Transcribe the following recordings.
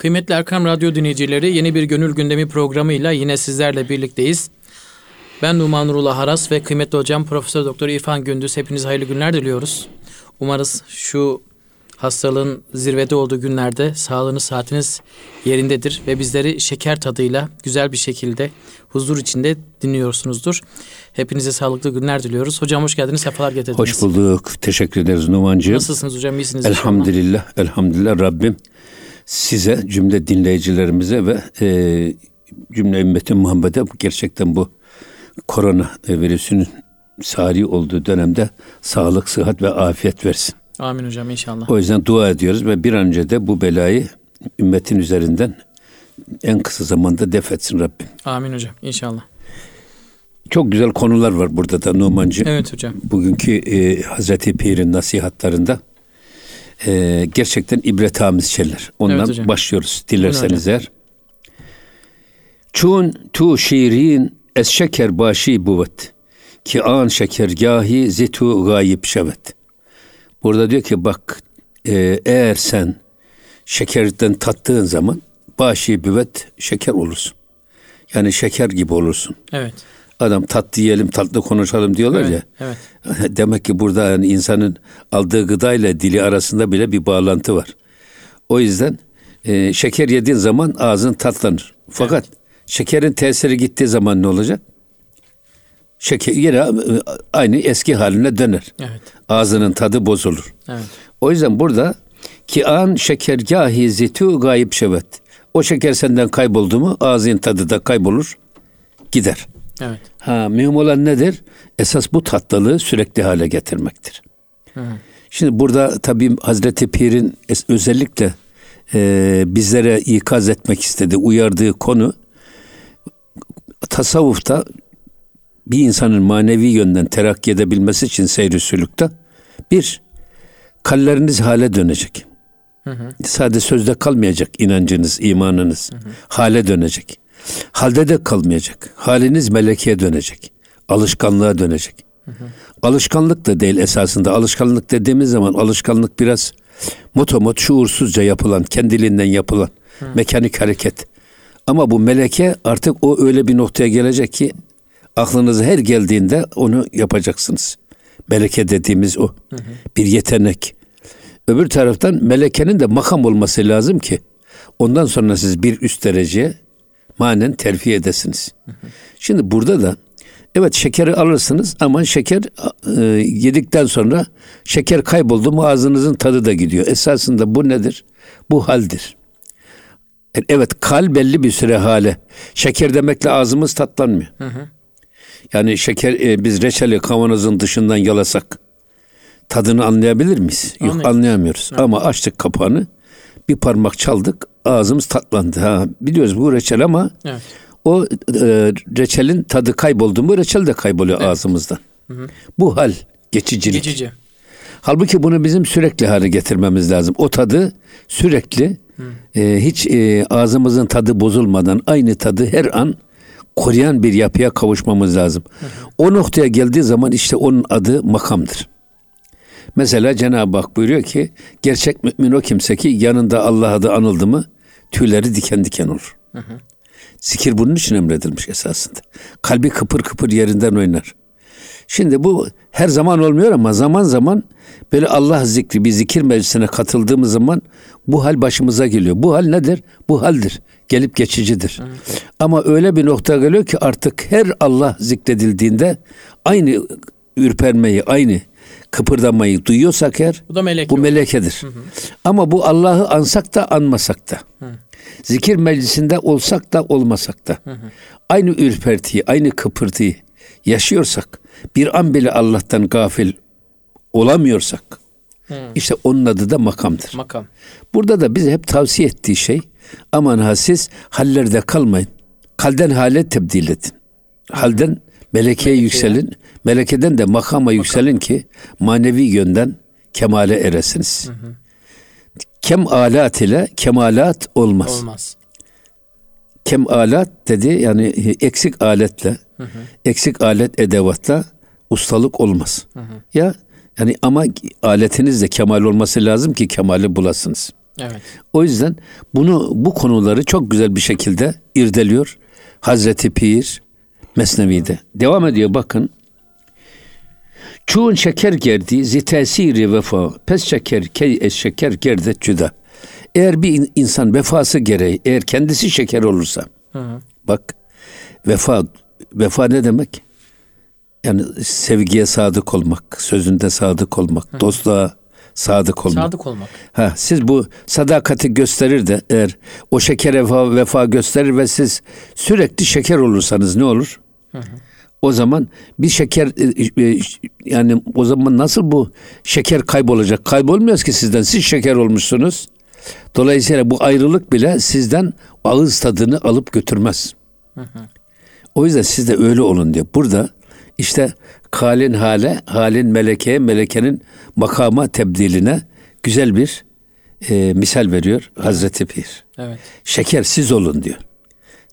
Kıymetli Erkam Radyo dinleyicileri yeni bir Gönül Gündemi programıyla yine sizlerle birlikteyiz. Ben Numan Nurullah Haras ve kıymetli hocam Profesör Doktor İrfan Gündüz hepinize hayırlı günler diliyoruz. Umarız şu hastalığın zirvede olduğu günlerde sağlığınız saatiniz yerindedir ve bizleri şeker tadıyla güzel bir şekilde huzur içinde dinliyorsunuzdur. Hepinize sağlıklı günler diliyoruz. Hocam hoş geldiniz, sefalar getirdiniz. Hoş bulduk. Teşekkür ederiz Numancığım. Nasılsınız hocam? İyisiniz Elhamdülillah. Inşallah. Elhamdülillah Rabbim size, cümle dinleyicilerimize ve e, cümle ümmetin Muhammed'e gerçekten bu korona virüsünün sari olduğu dönemde sağlık, sıhhat ve afiyet versin. Amin hocam inşallah. O yüzden dua ediyoruz ve bir an önce de bu belayı ümmetin üzerinden en kısa zamanda def etsin Rabbim. Amin hocam inşallah. Çok güzel konular var burada da Numancı. Evet hocam. Bugünkü e, Hazreti Pir'in nasihatlarında e, gerçekten ibretamiz şeyler. Ondan evet başlıyoruz dilerseniz eğer. Çun tu şiirin es şeker başı buvet ki an şekergahi zitu gayip şevet. Burada diyor ki bak e, eğer sen şekerden tattığın zaman başı büvet şeker olursun. Yani şeker gibi olursun. Evet. Adam tatlı yiyelim, tatlı konuşalım diyorlar evet, ya. Evet. Demek ki burada yani insanın aldığı gıda ile dili arasında bile bir bağlantı var. O yüzden e, şeker yediğin zaman ağzın tatlanır. Fakat evet. şekerin tesiri gittiği zaman ne olacak? Şeker yine e, aynı eski haline döner. Evet. Ağzının tadı bozulur. Evet. O yüzden burada ki an şekergahi zitu gayip şevet. O şeker senden kayboldu mu ağzın tadı da kaybolur gider. Evet. Ha, mühim olan nedir? Esas bu tatlılığı sürekli hale getirmektir. Hı. Şimdi burada tabii Hazreti Pir'in özellikle e, bizlere ikaz etmek istediği, uyardığı konu tasavvufta bir insanın manevi yönden terakki edebilmesi için seyri sülükte bir, kalleriniz hale dönecek. Hı hı. Sadece sözde kalmayacak inancınız, imanınız. Hı hı. Hale dönecek. Halde de kalmayacak. Haliniz melekeye dönecek. Alışkanlığa dönecek. Hı hı. Alışkanlık da değil esasında. Alışkanlık dediğimiz zaman alışkanlık biraz motomot şuursuzca yapılan, kendiliğinden yapılan hı. mekanik hareket. Ama bu meleke artık o öyle bir noktaya gelecek ki aklınıza her geldiğinde onu yapacaksınız. Meleke dediğimiz o. Hı hı. Bir yetenek. Öbür taraftan melekenin de makam olması lazım ki ondan sonra siz bir üst dereceye manen terfi edesiniz. Şimdi burada da evet şekeri alırsınız ama şeker e, yedikten sonra şeker kayboldu mu ağzınızın tadı da gidiyor. Esasında bu nedir? Bu haldir. E, evet kal belli bir süre hale. Şeker demekle ağzımız tatlanmıyor. Hı hı. Yani şeker e, biz reçeli kavanozun dışından yalasak tadını anlayabilir miyiz? Anlayın. Yok anlayamıyoruz. Evet. Ama açtık kapağını bir parmak çaldık ağzımız tatlandı. Ha, biliyoruz bu reçel ama evet. o e, reçelin tadı kayboldu mu reçel de kayboluyor evet. ağzımızdan. Hı hı. Bu hal geçicilik. Geçici. Halbuki bunu bizim sürekli hale getirmemiz lazım. O tadı sürekli e, hiç e, ağzımızın tadı bozulmadan aynı tadı her an koruyan bir yapıya kavuşmamız lazım. Hı hı. O noktaya geldiği zaman işte onun adı makamdır. Mesela Cenab-ı Hak buyuruyor ki gerçek mümin o kimse ki yanında Allah adı anıldı mı tüyleri diken diken olur. Hı hı. Zikir bunun için emredilmiş esasında. Kalbi kıpır kıpır yerinden oynar. Şimdi bu her zaman olmuyor ama zaman zaman böyle Allah zikri bir zikir meclisine katıldığımız zaman bu hal başımıza geliyor. Bu hal nedir? Bu haldir. Gelip geçicidir. Evet. Ama öyle bir nokta geliyor ki artık her Allah zikredildiğinde aynı ürpermeyi, aynı kıpırdamayı duyuyorsak eğer bu, da melek bu melekedir. Hı hı. Ama bu Allah'ı ansak da anmasak da. Hı. Zikir meclisinde olsak da olmasak da. Hı hı. Aynı ürpertiyi, aynı kıpırtıyı yaşıyorsak, bir an bile Allah'tan gafil olamıyorsak, hı. işte onun adı da makamdır. Makam. Burada da bize hep tavsiye ettiği şey, aman ha siz hallerde kalmayın. Kalden hale tebdil edin. Halden melekeye yükselin. Melekeden de makama Makam. yükselin ki manevi yönden kemale eresiniz. Hı hı. Kem alat ile kemalat olmaz. Olmaz. Kem alat dedi yani eksik aletle, hı hı. eksik alet edevatla ustalık olmaz. Hı hı. Ya yani ama aletiniz de kemal olması lazım ki kemali bulasınız. Evet. O yüzden bunu bu konuları çok güzel bir şekilde irdeliyor Hazreti Pir Mesnevi'de. Devam ediyor bakın. Çoğun şeker gerdi zi tesiri vefa pes şeker key es şeker gerdet cüda. Eğer bir insan vefası gereği eğer kendisi şeker olursa hı hı. bak vefa vefa ne demek? Yani sevgiye sadık olmak, sözünde sadık olmak, hı. dostluğa sadık olmak. Sadık olmak. Ha, siz bu sadakati gösterir de eğer o şekere vefa, vefa gösterir ve siz sürekli şeker olursanız ne olur? Hı hı. O zaman bir şeker e, e, yani o zaman nasıl bu şeker kaybolacak? Kaybolmuyoruz ki sizden. Siz şeker olmuşsunuz. Dolayısıyla bu ayrılık bile sizden ağız tadını alıp götürmez. Hı hı. O yüzden siz de öyle olun diyor. Burada işte halin hale, halin melekeye, melekenin makama tebdiline güzel bir e, misal veriyor Hazreti Pir. Evet. Şeker siz olun diyor.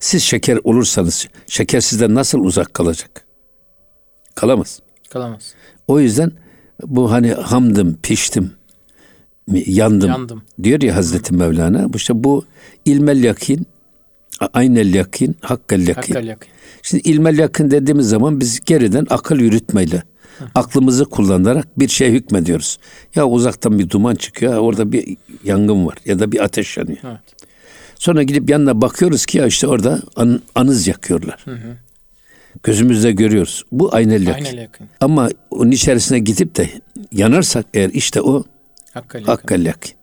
Siz şeker olursanız şeker sizden nasıl uzak kalacak? Kalamaz. Kalamaz. O yüzden bu hani hamdım, piştim, yandım, yandım. diyor ya Hazreti Hı. Mevlana. Bu işte bu ilmel yakin, aynel yakin, hakkal yakin. Hakkal yakin. Şimdi ilmel yakın dediğimiz zaman biz geriden akıl yürütmeyle, aklımızı kullanarak bir şey hükmediyoruz. Ya uzaktan bir duman çıkıyor, orada bir yangın var ya da bir ateş yanıyor. Evet. Sonra gidip yanına bakıyoruz ki ya işte orada an, anız yakıyorlar. Hı hı. Gözümüzde görüyoruz. Bu aynel yakın. Aynel yakın. Ama onun içerisine gidip de yanarsak eğer işte o hakkal yakın. Hakkal yakın.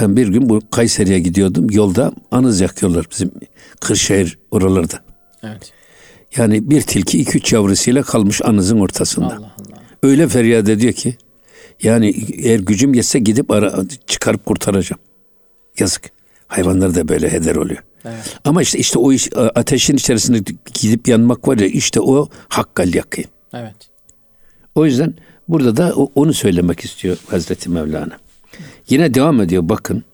Ben bir gün bu Kayseri'ye gidiyordum. Yolda anız yakıyorlar bizim Kırşehir oralarda. Evet. Yani bir tilki iki üç yavrusuyla kalmış anızın ortasında. Allah Allah. Öyle feryat ediyor ki yani eğer gücüm yetse gidip ara, çıkarıp kurtaracağım. Yazık. Hayvanlar da böyle heder oluyor. Evet. Ama işte işte o iş, ateşin içerisinde gidip yanmak var ya işte o hakkal yakın. Evet. O yüzden burada da onu söylemek istiyor Hazreti Mevlana. Yine devam ediyor bakın.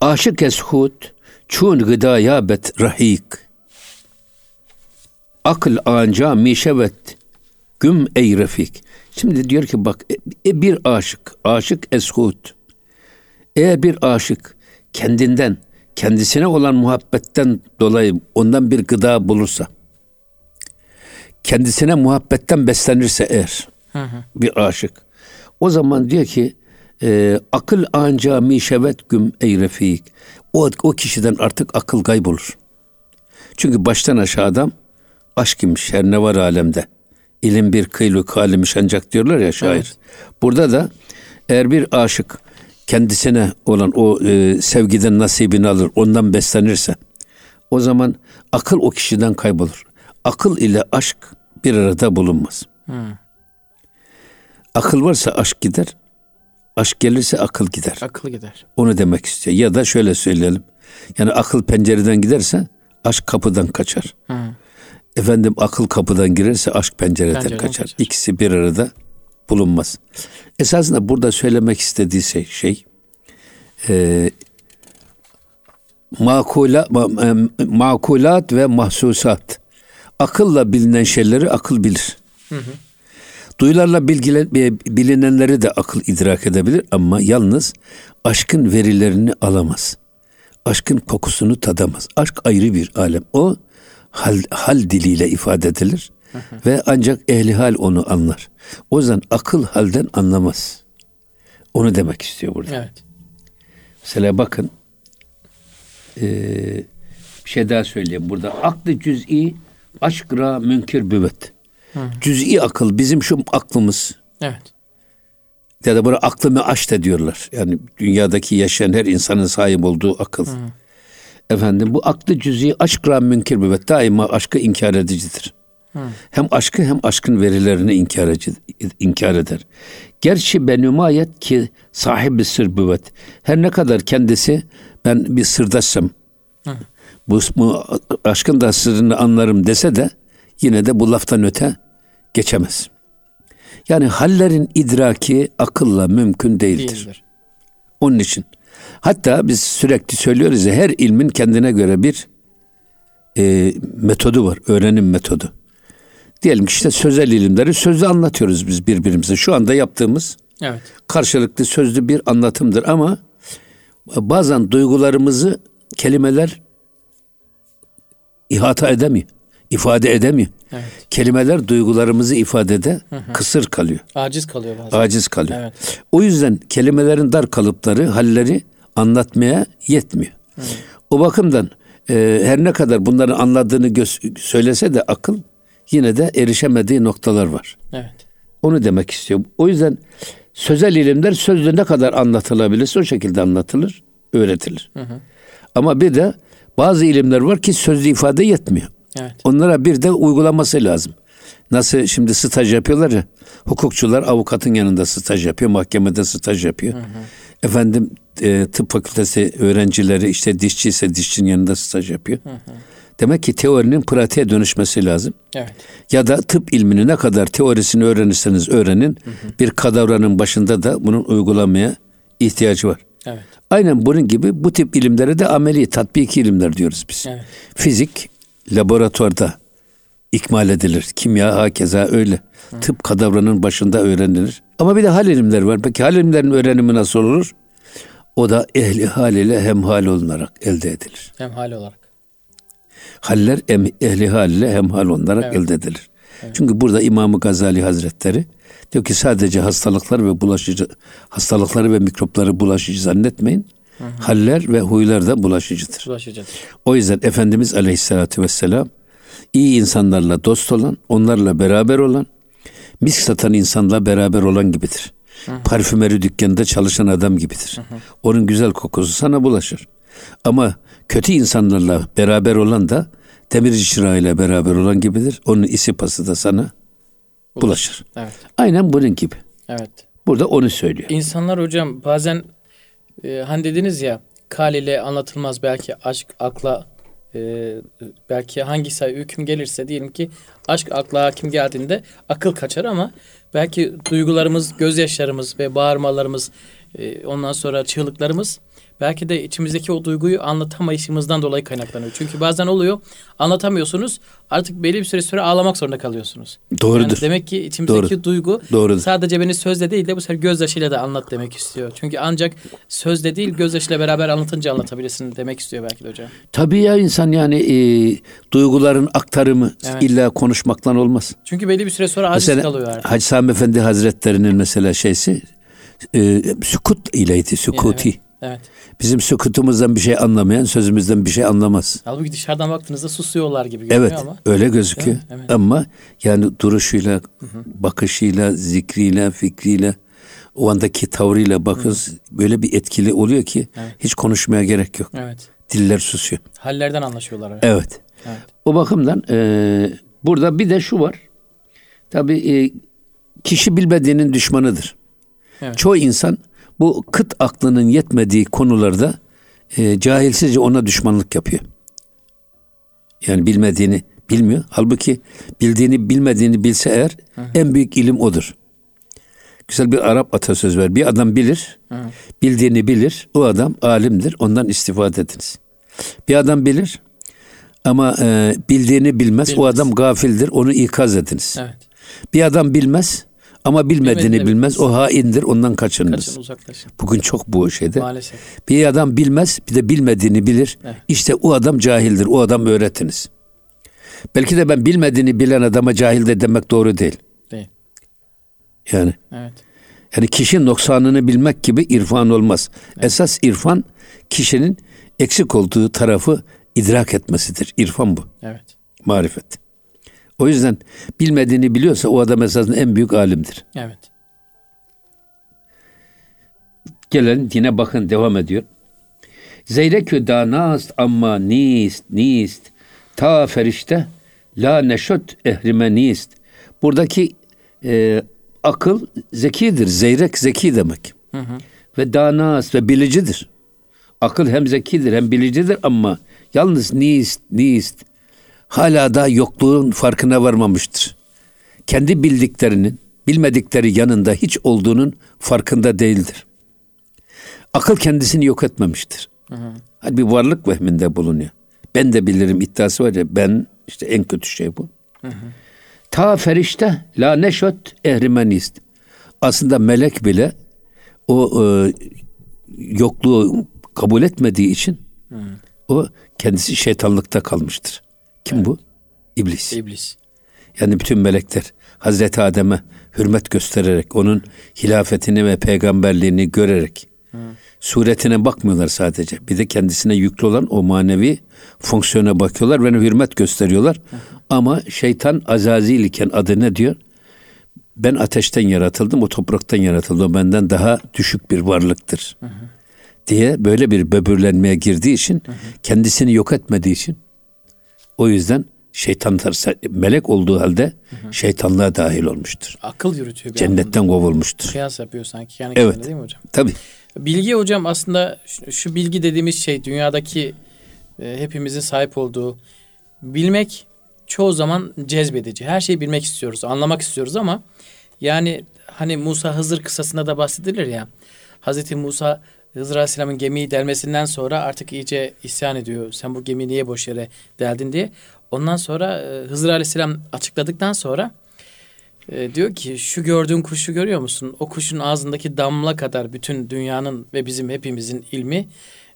Aşık eshut çun gıdaya bet rahik. Akıl anca mişevet güm ey refik. Şimdi diyor ki bak e, e, bir aşık, aşık eshut. Eğer bir aşık kendinden, kendisine olan muhabbetten dolayı ondan bir gıda bulursa, kendisine muhabbetten beslenirse eğer hı hı. bir aşık, o zaman diyor ki e, akıl anca mişevet güm ey refik. O, o kişiden artık akıl kaybolur. Çünkü baştan aşağı adam aşk imiş her ne var alemde. İlim bir kıylı kalimiş ancak diyorlar ya şair. Evet. Burada da eğer bir aşık kendisine olan o e, sevgiden nasibini alır, ondan beslenirse o zaman akıl o kişiden kaybolur. Akıl ile aşk bir arada bulunmaz. Hmm. Akıl varsa aşk gider, Aşk gelirse akıl gider. Akıl gider. Onu demek istiyor. Ya da şöyle söyleyelim. Yani akıl pencereden giderse aşk kapıdan kaçar. Hı. Efendim akıl kapıdan girerse aşk pencereden, pencereden kaçar. kaçar. İkisi bir arada bulunmaz. Esasında burada söylemek istediği şey, şey e, makula, ma, e, makulat ve mahsusat. Akılla bilinen şeyleri akıl bilir. Hı hı. Duyularla bilgilen, bilinenleri de akıl idrak edebilir ama yalnız aşkın verilerini alamaz. Aşkın kokusunu tadamaz. Aşk ayrı bir alem. O hal, hal diliyle ifade edilir hı hı. ve ancak ehli hal onu anlar. O yüzden akıl halden anlamaz. Onu demek istiyor burada. Evet. Mesela bakın ee, bir şey daha söyleyeyim burada. Aklı cüz'i aşkra münkir büvet. Hı. Cüz'i akıl bizim şu aklımız. Evet. Ya da buna aklımı aç da diyorlar. Yani dünyadaki yaşayan her insanın sahip olduğu akıl. Hı. Efendim bu aklı cüz'i aşkla münkir ve daima aşkı inkar edicidir. Hı. Hem aşkı hem aşkın verilerini inkar, inkar eder. Gerçi benümayet ki sahibi sır büvet. Her ne kadar kendisi ben bir sırdaşsam, Hı. bu, bu aşkın da sırrını anlarım dese de yine de bu laftan öte geçemez. Yani hallerin idraki akılla mümkün değildir. değildir. Onun için. Hatta biz sürekli söylüyoruz ya her ilmin kendine göre bir e, metodu var. Öğrenim metodu. Diyelim ki işte sözel ilimleri sözle anlatıyoruz biz birbirimize. Şu anda yaptığımız Evet. Karşılıklı sözlü bir anlatımdır ama bazen duygularımızı kelimeler ihata edemiyor, ifade edemiyor. Evet. Kelimeler duygularımızı ifadede kısır kalıyor, Aciz kalıyor bazen. aciz kalıyor. Evet. O yüzden kelimelerin dar kalıpları, halleri anlatmaya yetmiyor. O bakımdan e, her ne kadar bunları anladığını gö- söylese de akıl yine de erişemediği noktalar var. Evet. Onu demek istiyor. O yüzden sözel ilimler sözlü ne kadar anlatılabilirse o şekilde anlatılır, öğretilir. Ama bir de bazı ilimler var ki sözlü ifade yetmiyor. Evet. Onlara bir de uygulaması lazım. Nasıl şimdi staj yapıyorlar ya. Hukukçular avukatın yanında staj yapıyor, mahkemede staj yapıyor. Efendim e, tıp fakültesi öğrencileri işte dişçi ise dişçinin yanında staj yapıyor. Demek ki teorinin pratiğe dönüşmesi lazım. Evet. Ya da tıp ilmini ne kadar teorisini öğrenirseniz öğrenin bir kadavranın başında da bunun uygulamaya ihtiyacı var. Evet. Aynen bunun gibi bu tip ilimlere de ameli, tatbiki ilimler diyoruz biz. Evet. Fizik laboratuvarda ikmal edilir. Kimya hakeza öyle. Tıp kadavranın başında öğrenilir. Ama bir de hal ilimler var. Peki hal ilimlerin öğrenimi nasıl olur? O da ehli hal ile hemhal olunarak elde edilir. Hem hali olarak. Haller em, ehli hal ile hemhal olunarak Evet. elde edilir. Çünkü burada İmam-ı Gazali Hazretleri diyor ki sadece hastalıklar ve bulaşıcı hastalıkları ve mikropları bulaşıcı zannetmeyin. Haller ve huylar da bulaşıcıdır. Ulaşacağız. O yüzden Efendimiz Aleyhisselatü Vesselam iyi insanlarla dost olan, onlarla beraber olan, misk satan insanla beraber olan gibidir. Parfümeri dükkanında çalışan adam gibidir. Onun güzel kokusu sana bulaşır. Ama kötü insanlarla beraber olan da demirci çırağıyla beraber olan gibidir. Onun isipası da sana bulaşır. Evet. Aynen bunun gibi. Evet. Burada onu söylüyor. İnsanlar hocam bazen e, hani dediniz ya kal ile anlatılmaz belki aşk akla e, belki hangisi hüküm gelirse diyelim ki aşk akla hakim geldiğinde akıl kaçar ama belki duygularımız, gözyaşlarımız ve bağırmalarımız e, ondan sonra çığlıklarımız belki de içimizdeki o duyguyu anlatamayışımızdan dolayı kaynaklanıyor. Çünkü bazen oluyor anlatamıyorsunuz artık belli bir süre sonra ağlamak zorunda kalıyorsunuz. Doğrudur. Yani demek ki içimizdeki Doğru. duygu Doğrudur. sadece beni sözle değil de bu sefer gözyaşıyla da anlat demek istiyor. Çünkü ancak sözle değil gözyaşıyla beraber anlatınca anlatabilirsin demek istiyor belki de hocam. Tabii ya insan yani e, duyguların aktarımı Evet. illa konuşmaktan olmaz. Çünkü belli bir süre sonra aciz Mesela kalıyor artık. Hacı Sami Efendi Hazretlerinin mesela şeysi e, sükut ileydi, sükuti. Evet. Evet. Bizim sükutumuzdan bir şey anlamayan sözümüzden bir şey anlamaz. Halbuki dışarıdan baktığınızda susuyorlar gibi görünüyor Evet ama. öyle gözüküyor. Evet. Ama yani duruşuyla, bakışıyla, zikriyle, fikriyle, o andaki tavrıyla bakıyoruz böyle bir etkili oluyor ki Evet. hiç konuşmaya gerek yok. Evet. Diller susuyor. Hallerden anlaşıyorlar. Evet. Evet. evet. O bakımdan e, burada bir de şu var. Tabii e, kişi bilmediğinin düşmanıdır. Evet. Çoğu insan bu kıt aklının yetmediği konularda e, cahilsizce ona düşmanlık yapıyor. Yani bilmediğini bilmiyor. Halbuki bildiğini bilmediğini bilse eğer en büyük ilim odur. Güzel bir Arap atasöz var. Bir adam bilir, bildiğini bilir. O adam alimdir. Ondan istifade ediniz. Bir adam bilir ama e, bildiğini bilmez. O Bilmez. adam gafildir. Onu ikaz ediniz. Evet. Bir adam bilmez ama bilmediğini Bilmediğini bilmez. O haindir. Ondan kaçınınız. Kaçın uzaklaşın. Bugün çok bu şeyde. Maalesef. Bir adam bilmez, bir de bilmediğini bilir. Evet. İşte o adam cahildir. O adam öğretiniz. Belki de ben bilmediğini bilen adama cahil de demek doğru değil. Değil. Yani Evet. yani kişinin noksanını bilmek gibi irfan olmaz. Esas irfan kişinin eksik olduğu tarafı idrak etmesidir. İrfan bu. Evet. Marifet. O yüzden bilmediğini biliyorsa o adam esasında en büyük alimdir. Evet. Gelelim yine bakın devam ediyor. Zeyrekü danast amma nist nist ta ferişte la neşöt ehrime nist. Buradaki e, akıl zekidir. Zeyrek zeki demek. Ve danas ve bilicidir. Akıl hem zekidir hem bilicidir ama yalnız nist nist hala da yokluğun farkına varmamıştır. Kendi bildiklerinin bilmedikleri yanında hiç olduğunun farkında değildir. Akıl kendisini yok etmemiştir. Hadi bir varlık vehminde bulunuyor. Ben de bilirim iddiası var ya ben işte en kötü şey bu. Ta ferişte la neşöt ehrimenist. Aslında melek bile o e, yokluğu kabul etmediği için hmm. o kendisi şeytanlıkta kalmıştır. Kim evet. bu? İblis. İblis. Yani bütün melekler Hazreti Adem'e hürmet göstererek, onun hilafetini ve peygamberliğini görerek hmm. suretine bakmıyorlar sadece. Bir de kendisine yüklü olan o manevi fonksiyona bakıyorlar ve hürmet gösteriyorlar. Hmm. Ama şeytan Azazil iken adı ne diyor? Ben ateşten yaratıldım, o topraktan yaratıldı. O benden daha düşük bir varlıktır. Hı diye böyle bir böbürlenmeye girdiği için, hı hı. kendisini yok etmediği için o yüzden şeytan melek olduğu halde hı hı. şeytanlığa dahil olmuştur. Akıl yürütüyor. Cennetten anlamda. kovulmuştur. Kıyas yapıyor sanki. Yani evet. değil mi hocam? Tabii. Bilgi hocam aslında şu, şu bilgi dediğimiz şey dünyadaki e, hepimizin sahip olduğu bilmek çoğu zaman cezbedici. Her şeyi bilmek istiyoruz, anlamak istiyoruz ama yani hani Musa Hızır kısasında da bahsedilir ya. Hazreti Musa Hızır Aleyhisselam'ın gemiyi delmesinden sonra artık iyice isyan ediyor. Sen bu gemiyi niye boş yere deldin diye. Ondan sonra e, Hızır Aleyhisselam açıkladıktan sonra e, diyor ki şu gördüğün kuşu görüyor musun? O kuşun ağzındaki damla kadar bütün dünyanın ve bizim hepimizin ilmi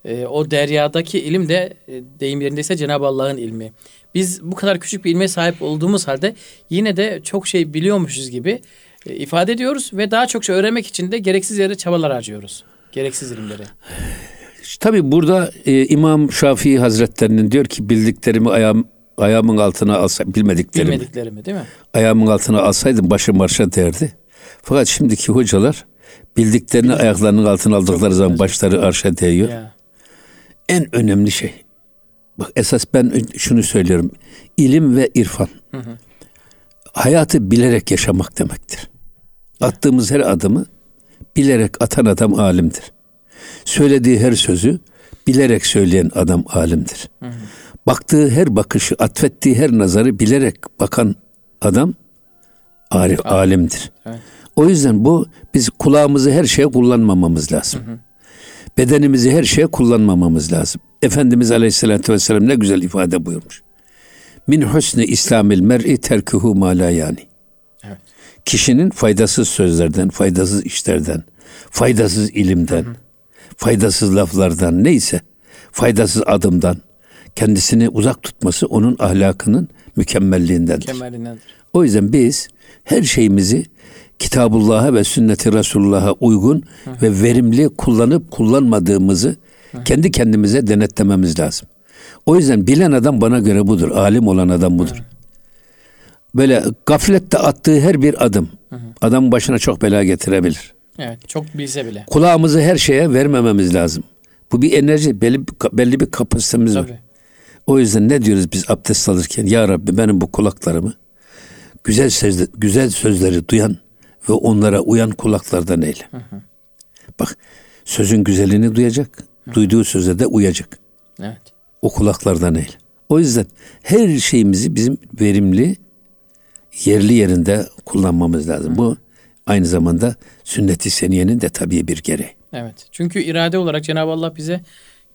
e, o deryadaki ilim de deyim yerindeyse Cenab-ı Allah'ın ilmi. Biz bu kadar küçük bir ilme sahip olduğumuz halde yine de çok şey biliyormuşuz gibi ifade ediyoruz ve daha çok şey öğrenmek için de gereksiz yere çabalar harcıyoruz. Gereksiz ilimleri. Tabi burada e, İmam Şafii Hazretlerinin diyor ki bildiklerimi ayağım, ayağımın altına alsa bilmediklerimi. Bilmediklerimi değil mi? Ayağımın altına alsaydım başım marşa derdi. Fakat şimdiki hocalar bildiklerini Bildik. ayaklarının altına aldıkları zaman başları arşa değiyor. Ya. En önemli şey. Bak esas ben şunu söylüyorum. İlim ve irfan. Hı hı. Hayatı bilerek yaşamak demektir. Attığımız her adımı bilerek atan adam alimdir. Söylediği her sözü bilerek söyleyen adam alimdir. Hı hı. Baktığı her bakışı, atfettiği her nazarı bilerek bakan adam arif, alimdir. Evet. O yüzden bu biz kulağımızı her şeye kullanmamamız lazım. Hı hı. Bedenimizi her şeye kullanmamamız lazım. Efendimiz Aleyhisselatü Vesselam ne güzel ifade buyurmuş. Min husni İslamil mer'i terkuhu ma yani. Kişinin faydasız sözlerden, faydasız işlerden, faydasız ilimden, hı hı. faydasız laflardan neyse, faydasız adımdan kendisini uzak tutması onun ahlakının mükemmelliğindendir. Mükemmelliğindendir. O yüzden biz her şeyimizi Kitabullah'a ve sünneti Resulullah'a uygun hı. ve verimli kullanıp kullanmadığımızı hı. kendi kendimize denetlememiz lazım. O yüzden bilen adam bana göre budur. Alim olan adam budur. Hı. Böyle gaflette attığı her bir adım hı hı. adam başına çok bela getirebilir. Evet, çok bilse bile. Kulağımızı her şeye vermememiz lazım. Bu bir enerji, belli, belli bir kapasitemiz Tabii. var. O yüzden ne diyoruz biz abdest alırken? Ya Rabbi benim bu kulaklarımı güzel sözleri, güzel sözleri duyan ve onlara uyan kulaklardan eyle. Hı hı. Bak sözün güzelliğini duyacak, hı. duyduğu söze de uyacak. Evet. O kulaklardan eyle. O yüzden her şeyimizi bizim verimli, yerli yerinde kullanmamız lazım. Bu aynı zamanda sünnet-i seniyenin de tabii bir gereği. Evet. Çünkü irade olarak Cenab-ı Allah bize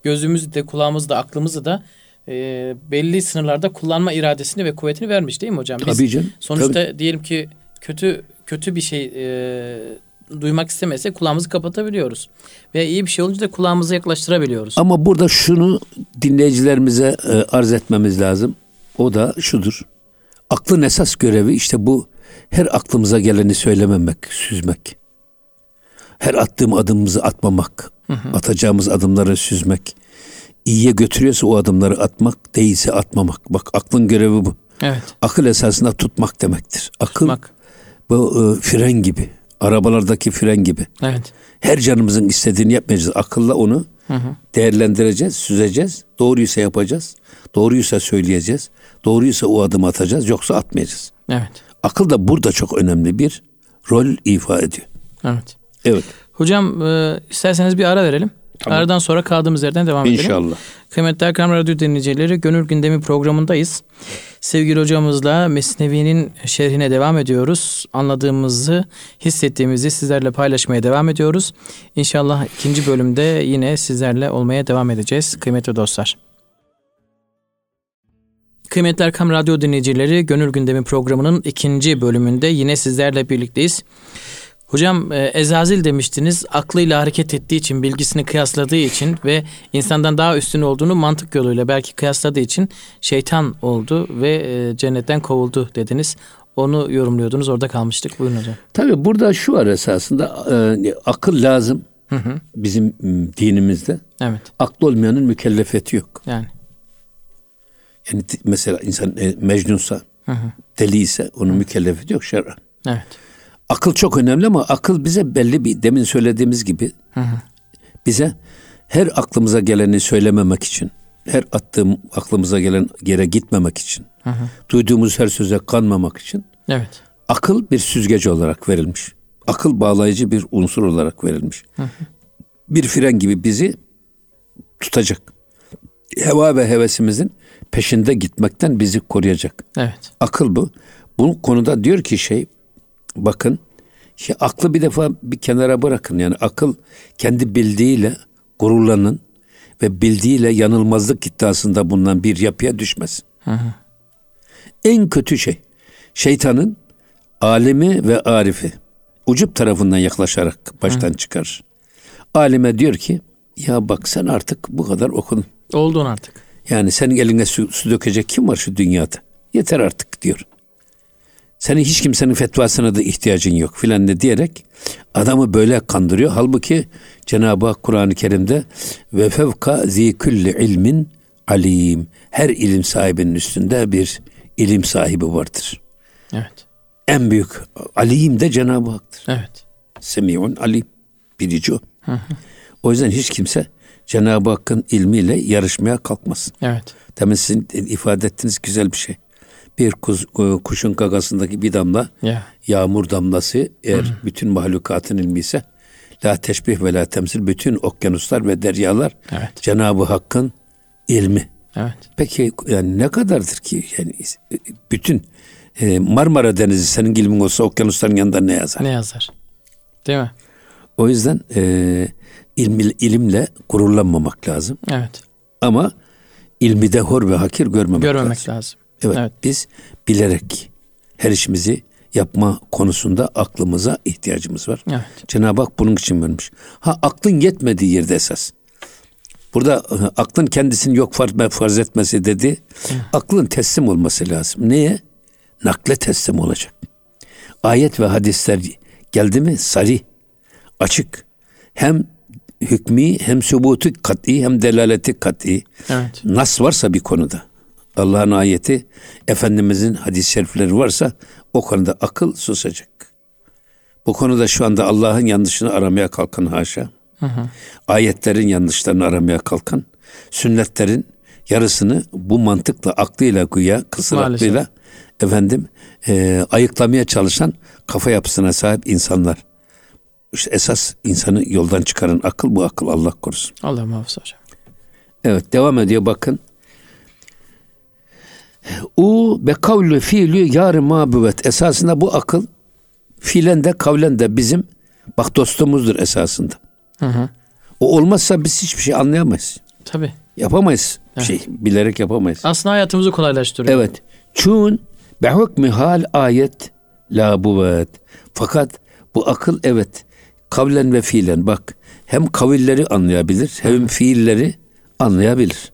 gözümüzü de, kulağımızı da, aklımızı da e, belli sınırlarda kullanma iradesini ve kuvvetini vermiş değil mi hocam? Biz tabii canım. Sonuçta tabii. diyelim ki kötü kötü bir şey e, duymak istemese kulağımızı kapatabiliyoruz. Ve iyi bir şey olunca da kulağımızı yaklaştırabiliyoruz. Ama burada şunu dinleyicilerimize e, arz etmemiz lazım. O da şudur. Aklın esas görevi işte bu her aklımıza geleni söylememek, süzmek. Her attığım adımımızı atmamak. Hı hı. Atacağımız adımları süzmek. İyiye götürüyorsa o adımları atmak, değilse atmamak. Bak aklın görevi bu. Evet. Akıl esasında tutmak demektir. Akıl tutmak bu e, fren gibi. Arabalardaki fren gibi. Evet. Her canımızın istediğini yapmayacağız. Akılla onu hı hı. değerlendireceğiz, süzeceğiz. Doğruysa yapacağız. Doğruysa söyleyeceğiz. Doğruysa o adımı atacağız. Yoksa atmayacağız. Evet. Akıl da burada çok önemli bir rol ifa ediyor. Evet. Evet. Hocam e, isterseniz bir ara verelim. Tamam. Aradan sonra kaldığımız yerden devam İnşallah. edelim. İnşallah. Kıymetli Erkam Radyo dinleyicileri Gönül Gündemi programındayız. Sevgili hocamızla Mesnevi'nin şerhine devam ediyoruz. Anladığımızı, hissettiğimizi sizlerle paylaşmaya devam ediyoruz. İnşallah ikinci bölümde yine sizlerle olmaya devam edeceğiz kıymetli dostlar. Kıymetli Erkam Radyo dinleyicileri Gönül Gündemi programının ikinci bölümünde yine sizlerle birlikteyiz. Hocam e, Ezazil demiştiniz aklıyla hareket ettiği için bilgisini kıyasladığı için ve insandan daha üstün olduğunu mantık yoluyla belki kıyasladığı için şeytan oldu ve e, cennetten kovuldu dediniz. Onu yorumluyordunuz orada kalmıştık. Buyurun hocam. Tabii burada şu var esasında e, akıl lazım hı hı. bizim dinimizde. Evet. Aklı olmayanın mükellefiyeti yok. Yani. Yani mesela insan e, mecnunsa, hı hı. deli ise onun mükellefiyeti yok şer'an. Evet. Akıl çok önemli ama akıl bize belli bir demin söylediğimiz gibi hı hı. bize her aklımıza geleni söylememek için, her attığım aklımıza gelen yere gitmemek için, hı hı. duyduğumuz her söze kanmamak için evet. akıl bir süzgeci olarak verilmiş. Akıl bağlayıcı bir unsur olarak verilmiş. Hı hı. Bir fren gibi bizi tutacak. Heva ve hevesimizin peşinde gitmekten bizi koruyacak. Evet. Akıl bu. Bu konuda diyor ki şey bakın şey, aklı bir defa bir kenara bırakın. Yani akıl kendi bildiğiyle gururlanın ve bildiğiyle yanılmazlık iddiasında bulunan bir yapıya düşmez. Hı hı. En kötü şey şeytanın alimi ve arifi ucup tarafından yaklaşarak baştan hı. çıkar. Alime diyor ki ya bak sen artık bu kadar okudun. Oldun artık. Yani senin eline su, su dökecek kim var şu dünyada? Yeter artık diyor. Senin hiç kimsenin fetvasına da ihtiyacın yok filan de diyerek adamı böyle kandırıyor. Halbuki Cenab-ı Hak Kur'an-ı Kerim'de ve fevka zi kulli ilmin alim. Her ilim sahibinin üstünde bir ilim sahibi vardır. Evet. En büyük alim de Cenab-ı Hak'tır. Evet. Semiun alim. Bilici o. O yüzden hiç kimse Cenab-ı Hakk'ın ilmiyle yarışmaya kalkmasın. Evet. Demin sizin ifade ettiğiniz güzel bir şey bir kuz, e, kuşun gagasındaki bir damla yeah. yağmur damlası eğer Hı-hı. bütün mahlukatın ilmi ise la teşbih ve la temsil bütün okyanuslar ve deryalar evet. Cenab-ı Hakk'ın ilmi. Evet. Peki yani ne kadardır ki yani bütün e, Marmara Denizi senin ilmin olsa okyanusların yanında ne yazar? Ne yazar? Değil mi? O yüzden e, ilmi, ilimle gururlanmamak lazım. Evet. Ama ilmi de hor ve hakir görmemek, görmemek lazım. lazım. Evet, evet biz bilerek her işimizi yapma konusunda aklımıza ihtiyacımız var. Evet. Cenab-ı Hak bunun için vermiş. Ha aklın yetmediği yerde esas. Burada e, aklın kendisini yok farz etmesi dedi. Hı. Aklın teslim olması lazım. Neye? Nakle teslim olacak. Ayet ve hadisler geldi mi? Sari, açık. Hem hükmü hem sübutu kat'i hem delaleti kat'i. Evet. Nas varsa bir konuda Allah'ın ayeti, Efendimizin hadis-i şerifleri varsa o konuda akıl susacak. Bu konuda şu anda Allah'ın yanlışını aramaya kalkan haşa. Hı hı. Ayetlerin yanlışlarını aramaya kalkan, sünnetlerin yarısını bu mantıkla, aklıyla güya, kısır Maalesef. aklıyla efendim e, ayıklamaya çalışan kafa yapısına sahip insanlar. İşte esas insanı yoldan çıkaran akıl bu akıl Allah korusun. Allah muhafaza hocam. Evet devam ediyor bakın. U be kavlu fiilü yar mabüvet. Esasında bu akıl fiilen de kavlen de bizim bak dostumuzdur esasında. Hı hı. O olmazsa biz hiçbir şey anlayamayız. Tabi. Yapamayız. Evet. Şey bilerek yapamayız. Aslında hayatımızı kolaylaştırıyor. Evet. Çun be hükmü hal ayet la buvet. Fakat bu akıl evet kavlen ve fiilen bak hem kavilleri anlayabilir hem fiilleri anlayabilir.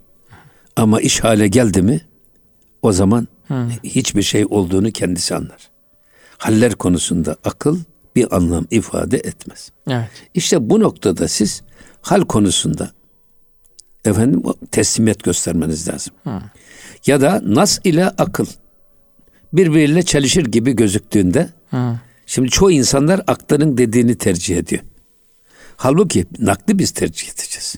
Ama iş hale geldi mi o zaman hmm. hiçbir şey olduğunu kendisi anlar. Haller konusunda akıl bir anlam ifade etmez. Evet. İşte bu noktada siz hal konusunda efendim teslimiyet göstermeniz lazım. Hmm. Ya da nas ile akıl birbiriyle çelişir gibi gözüktüğünde hmm. Şimdi çoğu insanlar aklının dediğini tercih ediyor. Halbuki nakli biz tercih edeceğiz.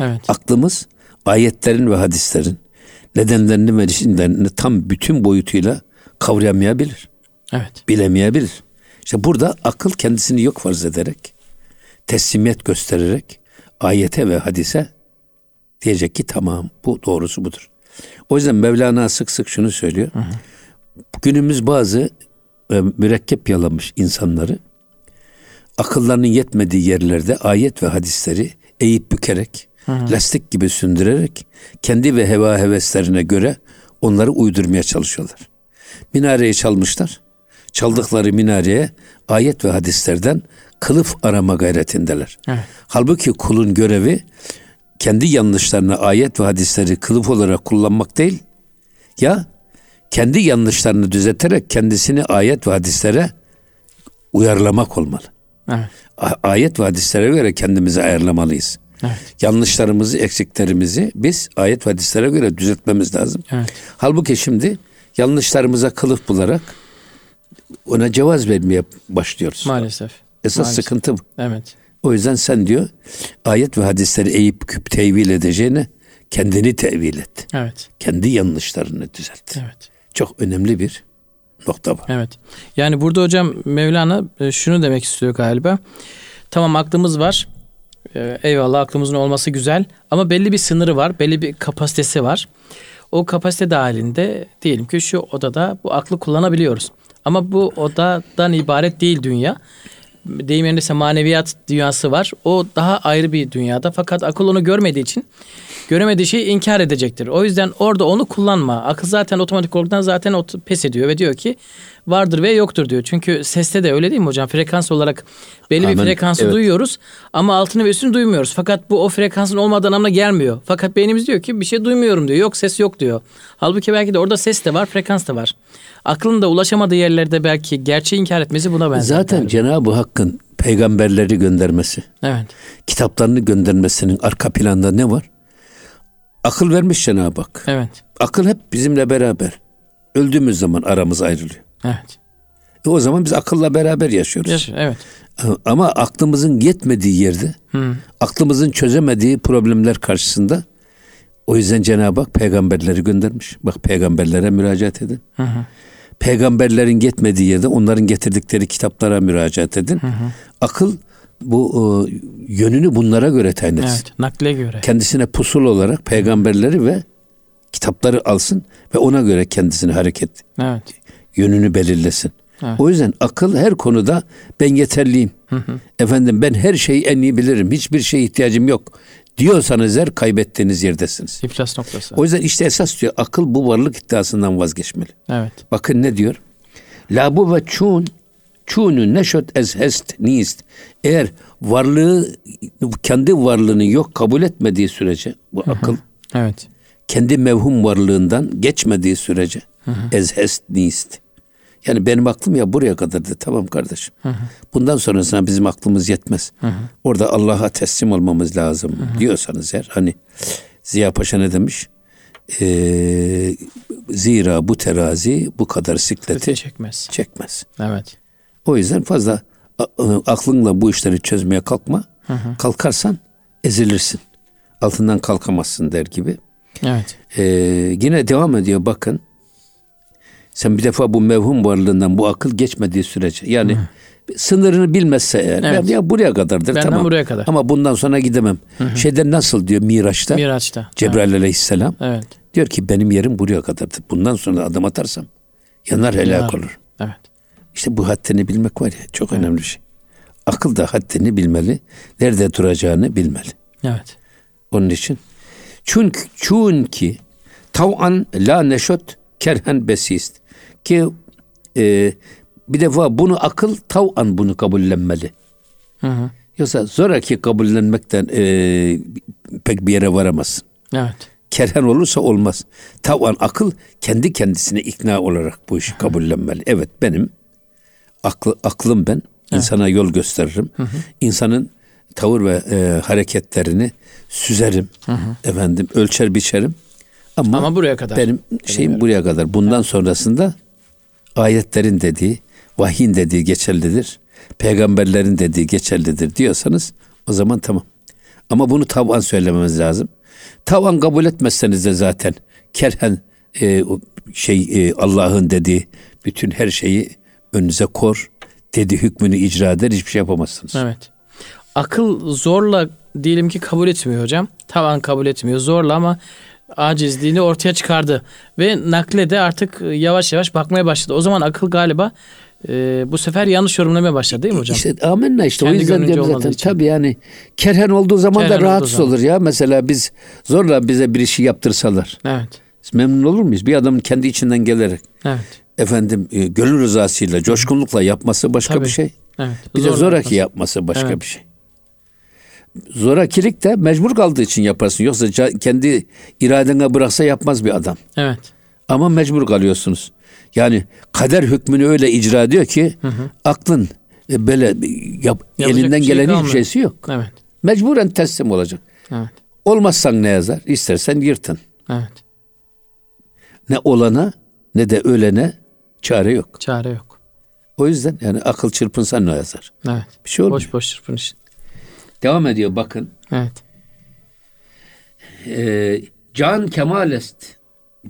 Evet. Aklımız ayetlerin ve hadislerin nedenlerini ve isimlerini tam bütün boyutuyla kavrayamayabilir. Evet. Bilemeyebilir. İşte burada akıl kendisini yok farz ederek, teslimiyet göstererek ayete ve hadise diyecek ki tamam bu doğrusu budur. O yüzden Mevlana sık sık şunu söylüyor. Hı hı. Günümüz bazı e, mürekkep yalamış insanları akıllarının yetmediği yerlerde ayet ve hadisleri eğip bükerek Hı. Lastik gibi sündürerek kendi ve heva heveslerine göre onları uydurmaya çalışıyorlar. Minareyi çalmışlar. çaldıkları minareye ayet ve hadislerden kılıf arama gayretindeler. Evet. Halbuki kulun görevi kendi yanlışlarını ayet ve hadisleri kılıf olarak kullanmak değil, ya kendi yanlışlarını düzelterek kendisini ayet ve hadislere uyarlamak olmalı. Evet. Ayet ve hadislere göre kendimizi ayarlamalıyız. Evet. Yanlışlarımızı, eksiklerimizi biz ayet ve hadislere göre düzeltmemiz lazım. Evet. Halbuki şimdi yanlışlarımıza kılıf bularak ona cevaz vermeye başlıyoruz. Maalesef. Esas Maalesef. sıkıntı bu. Evet. O yüzden sen diyor ayet ve hadisleri eğip küp tevil edeceğine kendini tevil et. Evet. Kendi yanlışlarını düzelt. Evet. Çok önemli bir nokta bu. Evet. Yani burada hocam Mevlana e, şunu demek istiyor galiba. Tamam aklımız var. E, Eyvallah aklımızın olması güzel. Ama belli bir sınırı var. Belli bir kapasitesi var. O kapasite dahilinde diyelim ki şu odada bu aklı kullanabiliyoruz. Ama bu odadan ibaret değil dünya. Deyim yerinde ise maneviyat dünyası var. O daha ayrı bir dünyada. Fakat akıl onu görmediği için göremediği şeyi inkar edecektir. O yüzden orada onu kullanma. Akıl zaten otomatik olarak zaten ot- pes ediyor ve diyor ki vardır ve yoktur diyor. Çünkü seste de öyle değil mi hocam? Frekans olarak belli bir Amen. frekansı Evet. duyuyoruz ama altını ve üstünü duymuyoruz. Fakat bu o frekansın olmadığı anlamına gelmiyor. Fakat beynimiz diyor ki bir şey duymuyorum diyor. Yok ses yok diyor. Halbuki belki de orada ses de var, frekans da var. Aklın da ulaşamadığı yerlerde belki gerçeği inkar etmesi buna benzer. Zaten. Cenab-ı Hakk'ın peygamberleri göndermesi, Evet. kitaplarını göndermesinin arka planda ne var? Akıl vermiş Cenab-ı Hak. Evet. Akıl hep bizimle beraber. Öldüğümüz zaman aramız ayrılıyor. Evet. E o zaman biz akılla beraber yaşıyoruz. Yaş- Evet. Ama aklımızın yetmediği yerde, Hı. aklımızın çözemediği problemler karşısında o yüzden Cenab-ı Hak peygamberleri göndermiş. Bak peygamberlere müracaat edin. Hı hı. Peygamberlerin yetmediği yerde onların getirdikleri kitaplara müracaat edin. Akıl bu e, yönünü bunlara göre tayin etsin. Evet. Nakle göre. Kendisine pusul olarak peygamberleri ve kitapları alsın ve ona göre kendisini hareket Evet. yönünü belirlesin. Evet. O yüzden akıl her konuda ben yeterliyim. Efendim ben her şeyi en iyi bilirim. Hiçbir şeye ihtiyacım yok. Diyorsanız eğer kaybettiğiniz yerdesiniz. İflas noktası. O yüzden işte esas diyor akıl bu varlık iddiasından vazgeçmeli. Evet. Bakın ne diyor? La bu ve çun çunu neşot ez hest nist. Eğer varlığı kendi varlığını yok kabul etmediği sürece bu akıl Evet. kendi mevhum varlığından geçmediği sürece ez hest nist. Yani benim aklım ya buraya kadardı tamam kardeşim. Bundan sonrasına bizim aklımız yetmez. Orada Allah'a teslim olmamız lazım diyorsanız eğer hani Ziya Paşa ne demiş? Ee, zira bu terazi bu kadar sikleti çekmez. çekmez. Evet. O yüzden fazla a- aklınla bu işleri çözmeye kalkma. Kalkarsan ezilirsin. Altından kalkamazsın der gibi. Evet. Ee, yine devam ediyor bakın. Sen bir defa bu mevhum varlığından bu akıl geçmediği sürece yani sınırını bilmezse eğer Evet. ya, ya buraya kadardır Benden tamam. buraya kadar. Ama bundan sonra gidemem. Şeyden nasıl diyor Miraç'ta Miraç'ta. Cebrail aleyhisselam Evet. diyor ki benim yerim buraya kadardır. Bundan sonra adım atarsam yanar helak Yanar. olur. Evet. İşte bu haddini bilmek var ya çok önemli bir şey. Akıl da haddini bilmeli. Nerede duracağını bilmeli. Evet. Onun için çünkü çünkü tav'an la neşot kerhen besist ki e, bir defa bunu akıl tav'an bunu kabullenmeli. Hı hı. Yoksa zoraki kabullenmekten e, pek bir yere varamazsın. Evet. Kerhen olursa olmaz. Tav'an akıl kendi kendisine ikna olarak bu işi kabullenmeli. Evet benim aklı, aklım ben insana yol gösteririm. İnsanın tavır ve e, hareketlerini süzerim. Efendim ölçer biçerim. Ama, Ama buraya kadar. benim şeyim buraya kadar. Bundan sonrasında ayetlerin dediği, vahyin dediği geçerlidir. Peygamberlerin dediği geçerlidir diyorsanız o zaman tamam. Ama bunu tavan söylememiz lazım. Tavan kabul etmezseniz de zaten kerhen e, şey e, Allah'ın dediği bütün her şeyi önünüze kor dedi hükmünü icra eder hiçbir şey yapamazsınız. Evet. Akıl zorla diyelim ki kabul etmiyor hocam. Tavan kabul etmiyor zorla ama acizliğini ortaya çıkardı. Ve nakle de artık yavaş yavaş bakmaya başladı. O zaman akıl galiba e, bu sefer yanlış yorumlamaya başladı değil mi hocam? İşte amenna işte Kendi o yüzden diyorum zaten için. tabii yani kerhen olduğu zaman Kerhen da rahatsız zaman. olur ya. Mesela biz zorla bize bir işi yaptırsalar. Evet. Memnun olur muyuz? Bir adamın kendi içinden gelerek Evet. Efendim e, gönül rızasıyla, coşkunlukla yapması başka Tabii. bir şey. Evet. Bir de Zor zoraki yapması. yapması başka Evet. bir şey. Zorakilik de mecbur kaldığı için yaparsın. Yoksa kendi iradene bıraksa yapmaz bir adam. Evet. Ama mecbur kalıyorsunuz. Yani kader hükmünü öyle icra ediyor ki aklın e, böyle yap, Yapacak elinden şey gelen hiçbir şeysi yok. Evet. Mecburen teslim olacak. Evet. Olmazsan ne yazar? İstersen yırtın. Evet. Ne olana ne de ölene çare yok. Çare yok. O yüzden yani akıl çırpınsa ne yazar? Evet. Bir şey olmuyor. Boş boş çırpınış. Devam ediyor bakın. Evet. Ee, can kemalest.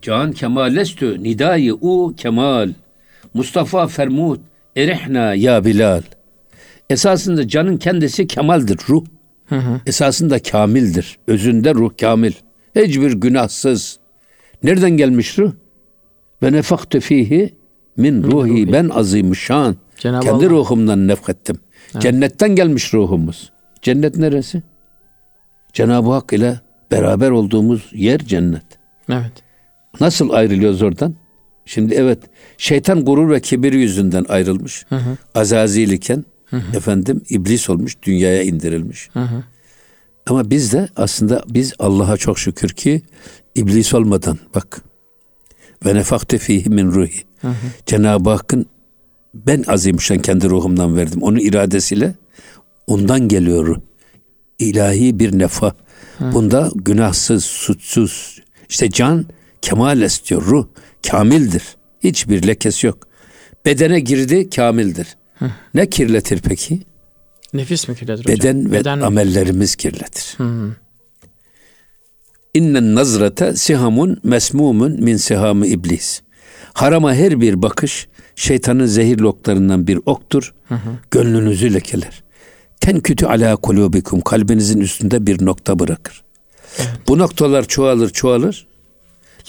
Can kemalestü nidayı u kemal. Mustafa fermut erihna ya Bilal. Esasında canın kendisi kemaldir ruh. Hı hı. Esasında kamildir. Özünde ruh kamil. Hiçbir günahsız. Nereden gelmiş ruh? Ve nefaktu fihi min ruhi. Ben azim şan. Cenab-ı Kendi Allah. ruhumdan nefkettim. Cennetten gelmiş ruhumuz. Cennet neresi? Cenab-ı Hak ile beraber olduğumuz yer cennet. Evet. Nasıl ayrılıyoruz oradan? Şimdi evet şeytan gurur ve kibir yüzünden ayrılmış. Azazil iken efendim iblis olmuş, dünyaya indirilmiş. Hı hı. Ama biz de aslında biz Allah'a çok şükür ki iblis olmadan bak ve nefakte fihi min ruhi. Cenab-ı Hakk'ın ben azimüşşan kendi ruhumdan verdim. Onun iradesiyle ondan geliyor. İlahi bir nefa. Bunda günahsız, suçsuz. İşte can kemal istiyor. Ruh kamildir. Hiçbir lekesi yok. Bedene girdi kamildir. Ne kirletir peki? Nefis mi kirletir hocam? Beden ve Beden mi? amellerimiz kirletir. Hı. İnnen nazrete sihamun mesmumun min sihamı iblis. Harama her bir bakış şeytanın zehirli oklarından bir oktur. Gönlünüzü lekeler. Tenkütü ala kulubikum kalbinizin üstünde bir nokta bırakır. Bu noktalar çoğalır çoğalır.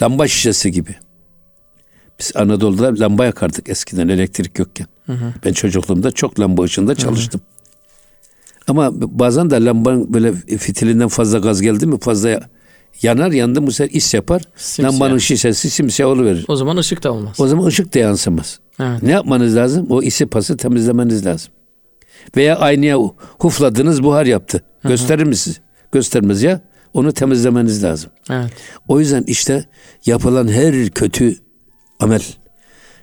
Lamba şişesi gibi. Biz Anadolu'da lamba yakardık eskiden elektrik yokken. Ben çocukluğumda çok lamba ışığında çalıştım. Ama bazen de lambanın böyle fitilinden fazla gaz geldi mi fazla yanar yandı bu sefer is yapar. Simsiyah. Lambanın şişesi simsiyah oluverir. O zaman ışık da olmaz. O zaman ışık da yansımaz. Evet. Ne yapmanız lazım? O isi pası temizlemeniz lazım. Veya aynaya hufladınız buhar yaptı. Gösterir mi siz? Göstermez ya. Onu temizlemeniz lazım. Evet. O yüzden işte yapılan her kötü amel,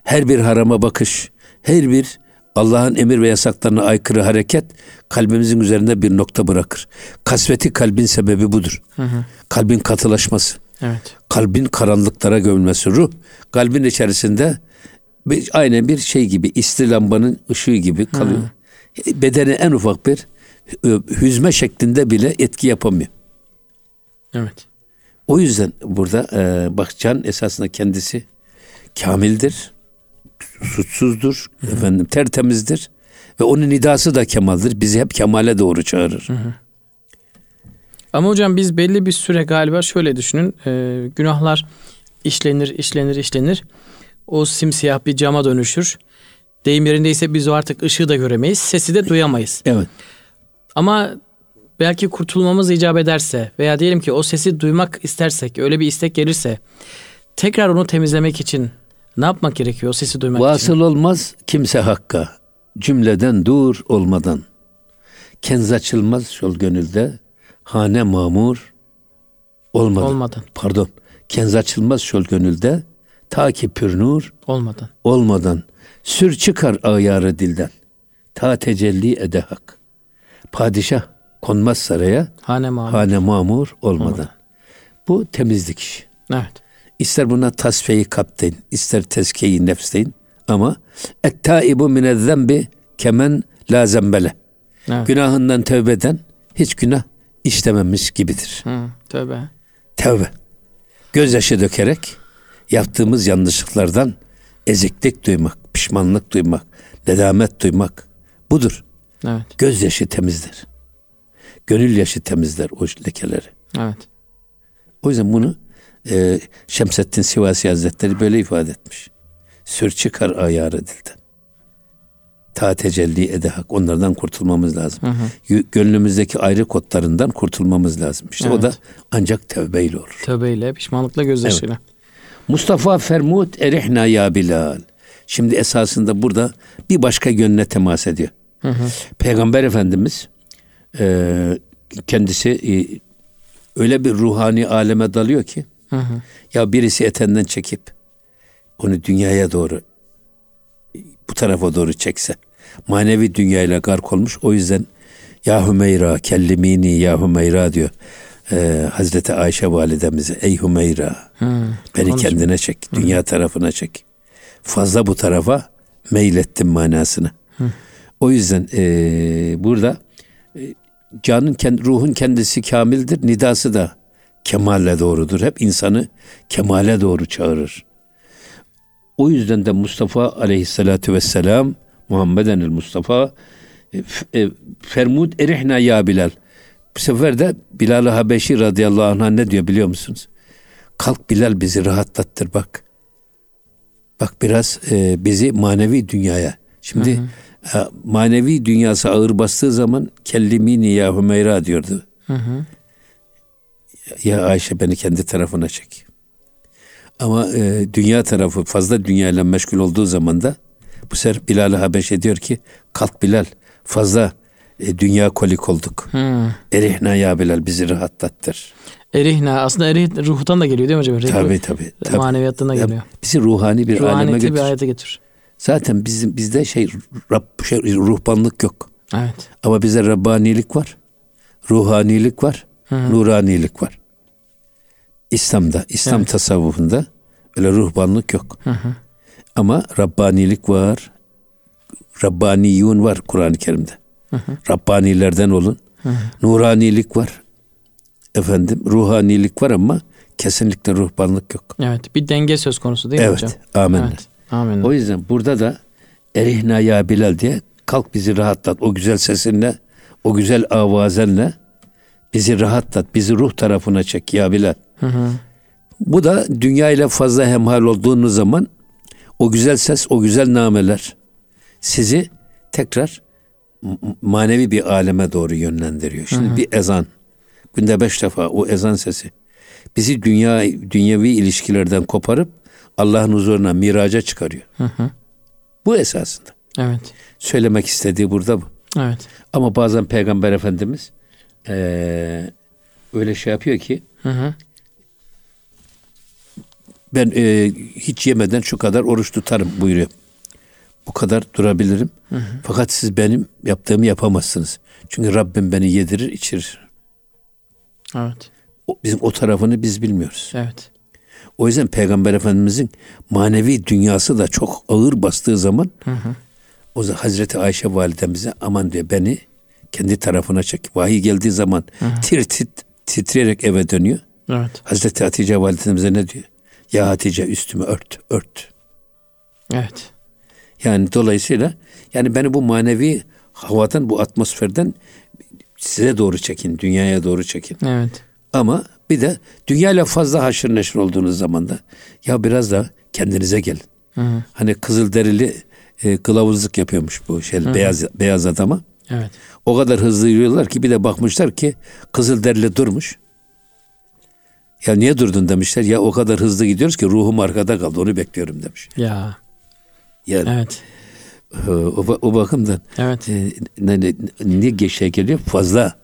her bir harama bakış, her bir Allah'ın emir ve yasaklarına aykırı hareket kalbimizin üzerinde bir nokta bırakır. Kasveti kalbin sebebi budur. Kalbin katılaşması, Evet. kalbin karanlıklara gömülmesi. Ruh kalbin içerisinde bir, aynen bir şey gibi, isli lambanın ışığı gibi kalıyor. Bedene en ufak bir hüzme şeklinde bile etki yapamıyor. Evet. O yüzden burada e, bak can esasında kendisi kamildir, suçsuzdur, efendim tertemizdir ve onun nidası da kemaldir. Bizi hep kemale doğru çağırır. Ama hocam biz belli bir süre galiba şöyle düşünün. e, günahlar işlenir, işlenir, işlenir. O simsiyah bir cama dönüşür. Deyim yerindeyse biz o artık ışığı da göremeyiz, sesi de duyamayız. Evet. Ama belki kurtulmamız icap ederse veya diyelim ki o sesi duymak istersek, öyle bir istek gelirse tekrar onu temizlemek için ne yapmak gerekiyor sesi duymak için? Vasıl olmaz kimse hakka. Cümleden dur olmadan. Kenz açılmaz yol gönülde. Hane mamur olmadan. Olmadan, Pardon. Kenz açılmaz yol gönülde. Ta ki pür nur olmadan. olmadan sür çıkar ayarı dilden. Ta tecelli ede hak. Padişah konmaz saraya Hane mağara. hane mamur olmadan. Bu temizlik işi. Evet. İster buna tasfiye kalp deyin, ister tezkiye nefs deyin. Ama ettaibu minez-zembi kemen la zembele. Evet. Günahından tövbe eden hiç günah işlememiş gibidir. Hı, tövbe. Tövbe. Gözyaşı dökerek yaptığımız yanlışlıklardan eziklik duymak, pişmanlık duymak, nedamet duymak budur. Evet. Gözyaşı temizler. Gönül yaşı temizler o lekeleri. Evet. O yüzden bunu e, Şemsettin Sivasi Hazretleri böyle ifade etmiş. Sür çıkar ayarı dilden. Ta tecelli ede hak. Onlardan kurtulmamız lazım. Gö- Gönlümüzdeki ayrı kodlarından kurtulmamız lazım. İşte o da Evet. ancak tevbeyle olur. Tövbeyle, pişmanlıkla, gözyaşıyla. Mustafa Fermut erihna ya Bilal. Şimdi esasında burada bir başka yönüne temas ediyor. Hı hı. Peygamber Efendimiz e, kendisi e, öyle bir ruhani aleme dalıyor ki hı hı. ya birisi etenden çekip onu dünyaya doğru bu tarafa doğru çekse manevi dünyayla gark olmuş. O yüzden ya Hümeyra kellimini ya Hümeyra diyor. Ee, Hazreti Ayşe validemize ey Hümeyra hmm, beni konuşma. kendine çek. Dünya hmm. tarafına çek. Fazla bu tarafa meylettim manasını. Hmm. O yüzden e, burada e, canın ruhun kendisi kamildir. Nidası da kemalle doğrudur. Hep insanı kemale doğru çağırır. O yüzden de Mustafa aleyhissalatu vesselam Muhammeden el Mustafa e, e, Fermud erihna ya Bilal. Bu sefer de Bilal-i Habeşi radıyallahu anh ne diyor biliyor musunuz? Kalk Bilal bizi rahatlattır bak. Bak biraz e, bizi manevi dünyaya. Şimdi hı hı. E, manevi dünyası ağır bastığı zaman kellimini ya Hümeyra diyordu. Hı hı. Ya Ayşe beni kendi tarafına çek. Ama e, dünya tarafı fazla dünyayla meşgul olduğu zaman da bu sefer Bilal-i Habeşe diyor ki kalk Bilal fazla e, dünya kolik olduk. Hmm. Erihna ya Bilal bizi rahatlattır. Erihna aslında erih ruhtan da geliyor değil mi hocam? Ruh, tabii tabii. tabii. Maneviyattan da geliyor. Ya, bizi ruhani bir ruhani aleme götür. bir hayata götür. Zaten bizim bizde şey, Rab, şey ruhbanlık yok. Evet. Ama bize Rabbanilik var. Ruhanilik var. Hı. Nuranilik var. İslam'da, İslam evet. tasavvufunda öyle ruhbanlık yok. Hı hı. Ama Rabbanilik var. Rabbaniyun var Kur'an-ı Kerim'de. Hı hı. Rabbanilerden olun. Hı hı. Nuranilik var. Efendim ruhanilik var ama kesinlikle ruhbanlık yok. Evet bir denge söz konusu değil mi evet, hocam? Amenna. Evet amenna. O yüzden burada da Erihna ya Bilal diye kalk bizi rahatlat. O güzel sesinle, o güzel avazenle bizi rahatlat. Bizi ruh tarafına çek ya Bilal. Hı hı. Bu da dünya ile fazla hemhal olduğunuz zaman o güzel ses, o güzel nameler sizi tekrar manevi bir aleme doğru yönlendiriyor. Şimdi hı hı. bir ezan, günde beş defa o ezan sesi bizi dünya dünyevi ilişkilerden koparıp Allah'ın huzuruna miraca çıkarıyor. Hı hı. Bu esasında. Evet. Söylemek istediği burada bu. Evet. Ama bazen Peygamber Efendimiz ee, öyle şey yapıyor ki hı hı ben e, hiç yemeden şu kadar oruç tutarım buyuruyor. Bu kadar durabilirim. Hı hı. Fakat siz benim yaptığımı yapamazsınız. Çünkü Rabbim beni yedirir, içirir. Evet. O, bizim o tarafını biz bilmiyoruz. Evet. O yüzden Peygamber Efendimizin manevi dünyası da çok ağır bastığı zaman hı hı. o zaman Hazreti Ayşe validemize aman diyor beni kendi tarafına çek. Vahiy geldiği zaman hı hı. tir tit titreyerek eve dönüyor. Evet. Hazreti Hatice validemize ne diyor? Ya Hatice üstümü ört, ört. Evet. Yani dolayısıyla yani beni bu manevi havadan, bu atmosferden size doğru çekin, dünyaya doğru çekin. Evet. Ama bir de dünyayla fazla haşır neşir olduğunuz zaman da ya biraz da kendinize gelin. Hı hı. Hani kızıl derili e, kılavuzluk yapıyormuş bu şey hı. beyaz beyaz adama. Evet. O kadar hızlı yürüyorlar ki bir de bakmışlar ki kızıl derili durmuş. Ya niye durdun demişler. Ya o kadar hızlı gidiyoruz ki ruhum arkada kaldı. Onu bekliyorum demiş. Ya. Yani, evet. O, o bakımdan evet. e, ne, ne, ne şey geliyor fazla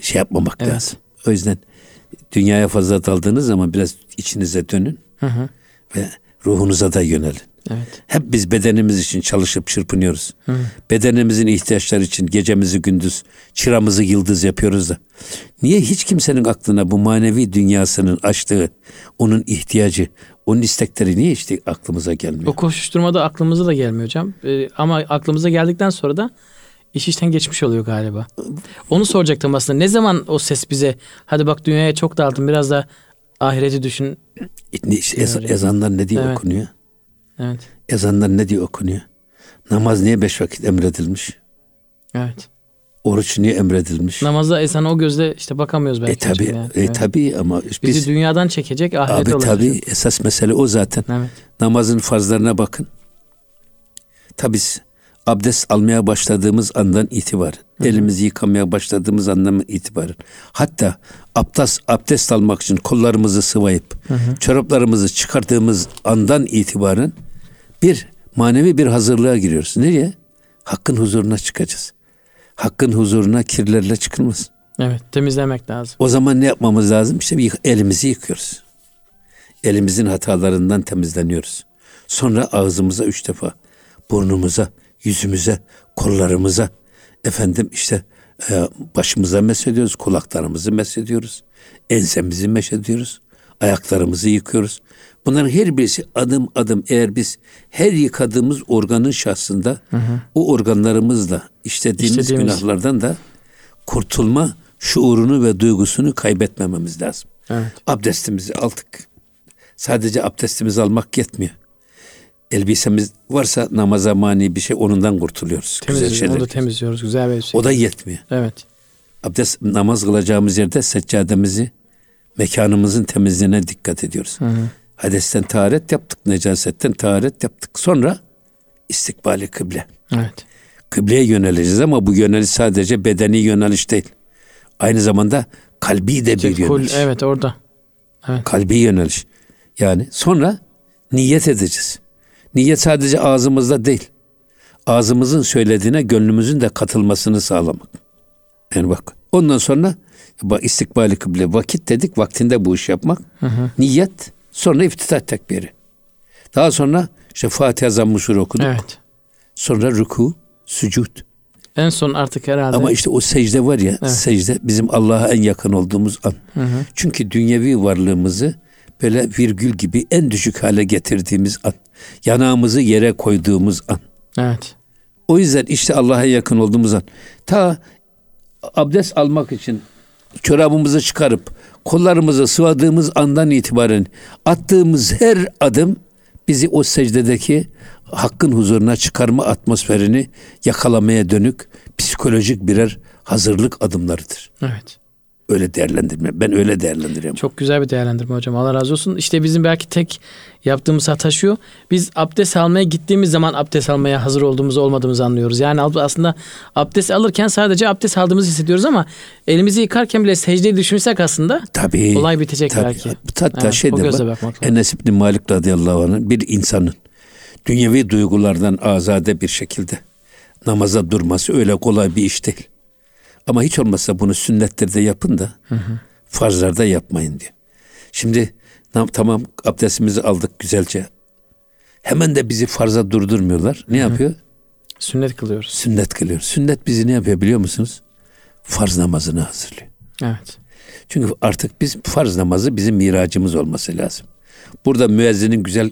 şey yapmamak evet. lazım. O yüzden dünyaya fazla daldığınız zaman biraz içinize dönün hı hı. ve ruhunuza da yönelin. Evet. Hep biz bedenimiz için çalışıp çırpınıyoruz. Hı. Bedenimizin ihtiyaçları için gecemizi gündüz, çıramızı yıldız yapıyoruz da. Niye hiç kimsenin aklına bu manevi dünyasının açtığı, onun ihtiyacı, onun istekleri niye işte aklımıza gelmiyor? O koşuşturmada aklımıza da gelmiyor hocam. Ee, ama aklımıza geldikten sonra da iş işten geçmiş oluyor galiba. Onu soracaktım aslında. Ne zaman o ses bize hadi bak dünyaya çok daldın biraz da ahireti düşün. İşte ez, ezanlar ne diye evet. okunuyor? Evet. Ezanlar ne diye okunuyor? Namaz niye beş vakit emredilmiş? Evet. Oruç niye emredilmiş? Namazda ezana o gözle işte bakamıyoruz belki. E tabi, yani. e evet. tabi ama biz, bizi dünyadan çekecek ahiret abi, olacak. Tabi esas mesele o zaten. Evet. Namazın farzlarına bakın. Tabi abdest almaya başladığımız andan itibaren, Hı-hı. elimizi yıkamaya başladığımız andan itibaren, hatta abdest abdest almak için kollarımızı sıvayıp Hı-hı. çoraplarımızı çıkardığımız andan itibaren bir Manevi bir hazırlığa giriyoruz. Nereye? Hakkın huzuruna çıkacağız. Hakkın huzuruna kirlerle çıkılmaz. Evet temizlemek lazım. O zaman ne yapmamız lazım? İşte bir elimizi yıkıyoruz. Elimizin hatalarından temizleniyoruz. Sonra ağzımıza üç defa, burnumuza, yüzümüze, kollarımıza, efendim işte e, başımıza mesediyoruz, kulaklarımızı mesediyoruz, ensemizi mesediyoruz, ayaklarımızı yıkıyoruz. Bunların her birisi adım adım eğer biz her yıkadığımız organın şahsında hı hı. o organlarımızla işlediğimiz, işlediğimiz günahlardan da kurtulma şuurunu ve duygusunu kaybetmememiz lazım. Evet. Abdestimizi aldık. Sadece abdestimizi almak yetmiyor. Elbisemiz varsa namaza mani bir şey onundan kurtuluyoruz. Güzel şeyler. Onu da temizliyoruz. Güzel bir şey. O da yetmiyor. Evet. Abdest namaz kılacağımız yerde seccademizi mekanımızın temizliğine dikkat ediyoruz. Hı hı. Hadesten taharet yaptık, necasetten taharet yaptık. Sonra istikbali kıble. Evet. Kıbleye yöneleceğiz ama bu yöneliş sadece bedeni yöneliş değil. Aynı zamanda kalbi de bir yöneliş. Evet orada. Evet. Kalbi yöneliş. Yani sonra niyet edeceğiz. Niyet sadece ağzımızda değil. Ağzımızın söylediğine gönlümüzün de katılmasını sağlamak. Yani bak ondan sonra istikbali kıble vakit dedik vaktinde bu iş yapmak. Hı hı. Niyet sonra iftitah tekbiri. Daha sonra işte Fatiha zammuşur okuduk. Evet. Sonra ruku, sücud. En son artık herhalde. Ama işte o secde var ya evet. secde bizim Allah'a en yakın olduğumuz an. Hı hı. Çünkü dünyevi varlığımızı böyle virgül gibi en düşük hale getirdiğimiz an. Yanağımızı yere koyduğumuz an. Evet. O yüzden işte Allah'a yakın olduğumuz an. Ta abdest almak için çorabımızı çıkarıp kollarımızı sıvadığımız andan itibaren attığımız her adım bizi o secdedeki hakkın huzuruna çıkarma atmosferini yakalamaya dönük psikolojik birer hazırlık adımlarıdır. Evet. Öyle değerlendirme. Ben öyle değerlendiriyorum. Çok güzel bir değerlendirme hocam. Allah razı olsun. İşte bizim belki tek yaptığımız hata şu. Biz abdest almaya gittiğimiz zaman abdest almaya hazır olduğumuzu olmadığımızı anlıyoruz. Yani aslında abdest alırken sadece abdest aldığımızı hissediyoruz ama elimizi yıkarken bile secdeyi düşünsek aslında tabii, olay bitecek tabii. belki. Hatta evet, şey de var. Enes İbni Malik radıyallahu anh'ın bir insanın dünyevi duygulardan azade bir şekilde namaza durması öyle kolay bir iş değil. Ama hiç olmazsa bunu sünnetlerde yapın da hı hı. farzlarda yapmayın diyor. Şimdi tamam abdestimizi aldık güzelce. Hemen de bizi farza durdurmuyorlar. Ne hı hı. yapıyor? Sünnet kılıyoruz. Sünnet kılıyoruz. Sünnet bizi ne yapıyor biliyor musunuz? Farz namazını hazırlıyor. Evet. Çünkü artık biz farz namazı bizim miracımız olması lazım. Burada müezzinin güzel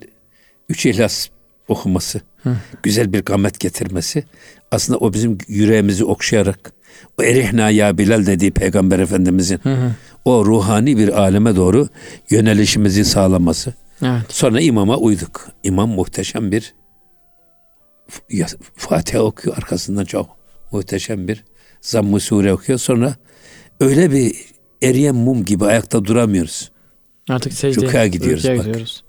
üç ihlas okuması, Hı. güzel bir gamet getirmesi aslında o bizim yüreğimizi okşayarak o erihna ya Bilal dediği Peygamber Efendimizin hı hı. o ruhani bir aleme doğru yönelişimizi sağlaması. Evet. Sonra imama uyduk. İmam muhteşem bir Fatiha okuyor arkasından çok muhteşem bir zamm-ı sure okuyor. Sonra öyle bir eriyen mum gibi ayakta duramıyoruz. Artık secdeye gidiyoruz. Bak. gidiyoruz.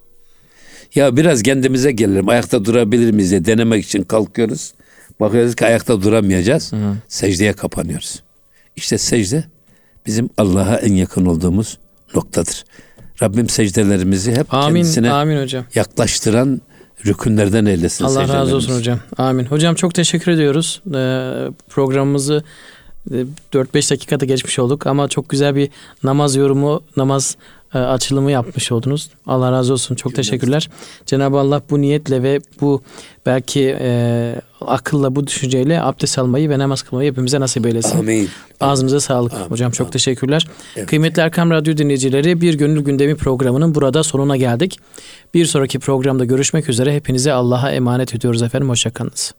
Ya biraz kendimize gelelim. Ayakta durabilir miyiz diye denemek için kalkıyoruz. Bakıyoruz ki ayakta duramayacağız. Hı. Secdeye kapanıyoruz. İşte secde bizim Allah'a en yakın olduğumuz noktadır. Rabbim secdelerimizi hep amin, kendisine amin hocam. yaklaştıran rükünlerden eylesin. Allah razı olsun hocam. Amin. Hocam çok teşekkür ediyoruz. Ee, programımızı 4-5 dakikada geçmiş olduk ama çok güzel bir namaz yorumu, namaz e, açılımı yapmış oldunuz. Allah razı olsun. Çok teşekkürler. Cenab-ı Allah bu niyetle ve bu belki e, akılla bu düşünceyle abdest almayı ve namaz kılmayı hepimize nasip eylesin. Amin. Ağzınıza sağlık. Amin. Hocam çok Amin. teşekkürler. Evet. Kıymetli Erkam Radyo dinleyicileri bir gönül gündemi programının burada sonuna geldik. Bir sonraki programda görüşmek üzere. Hepinize Allah'a emanet ediyoruz efendim. Hoşçakalınız.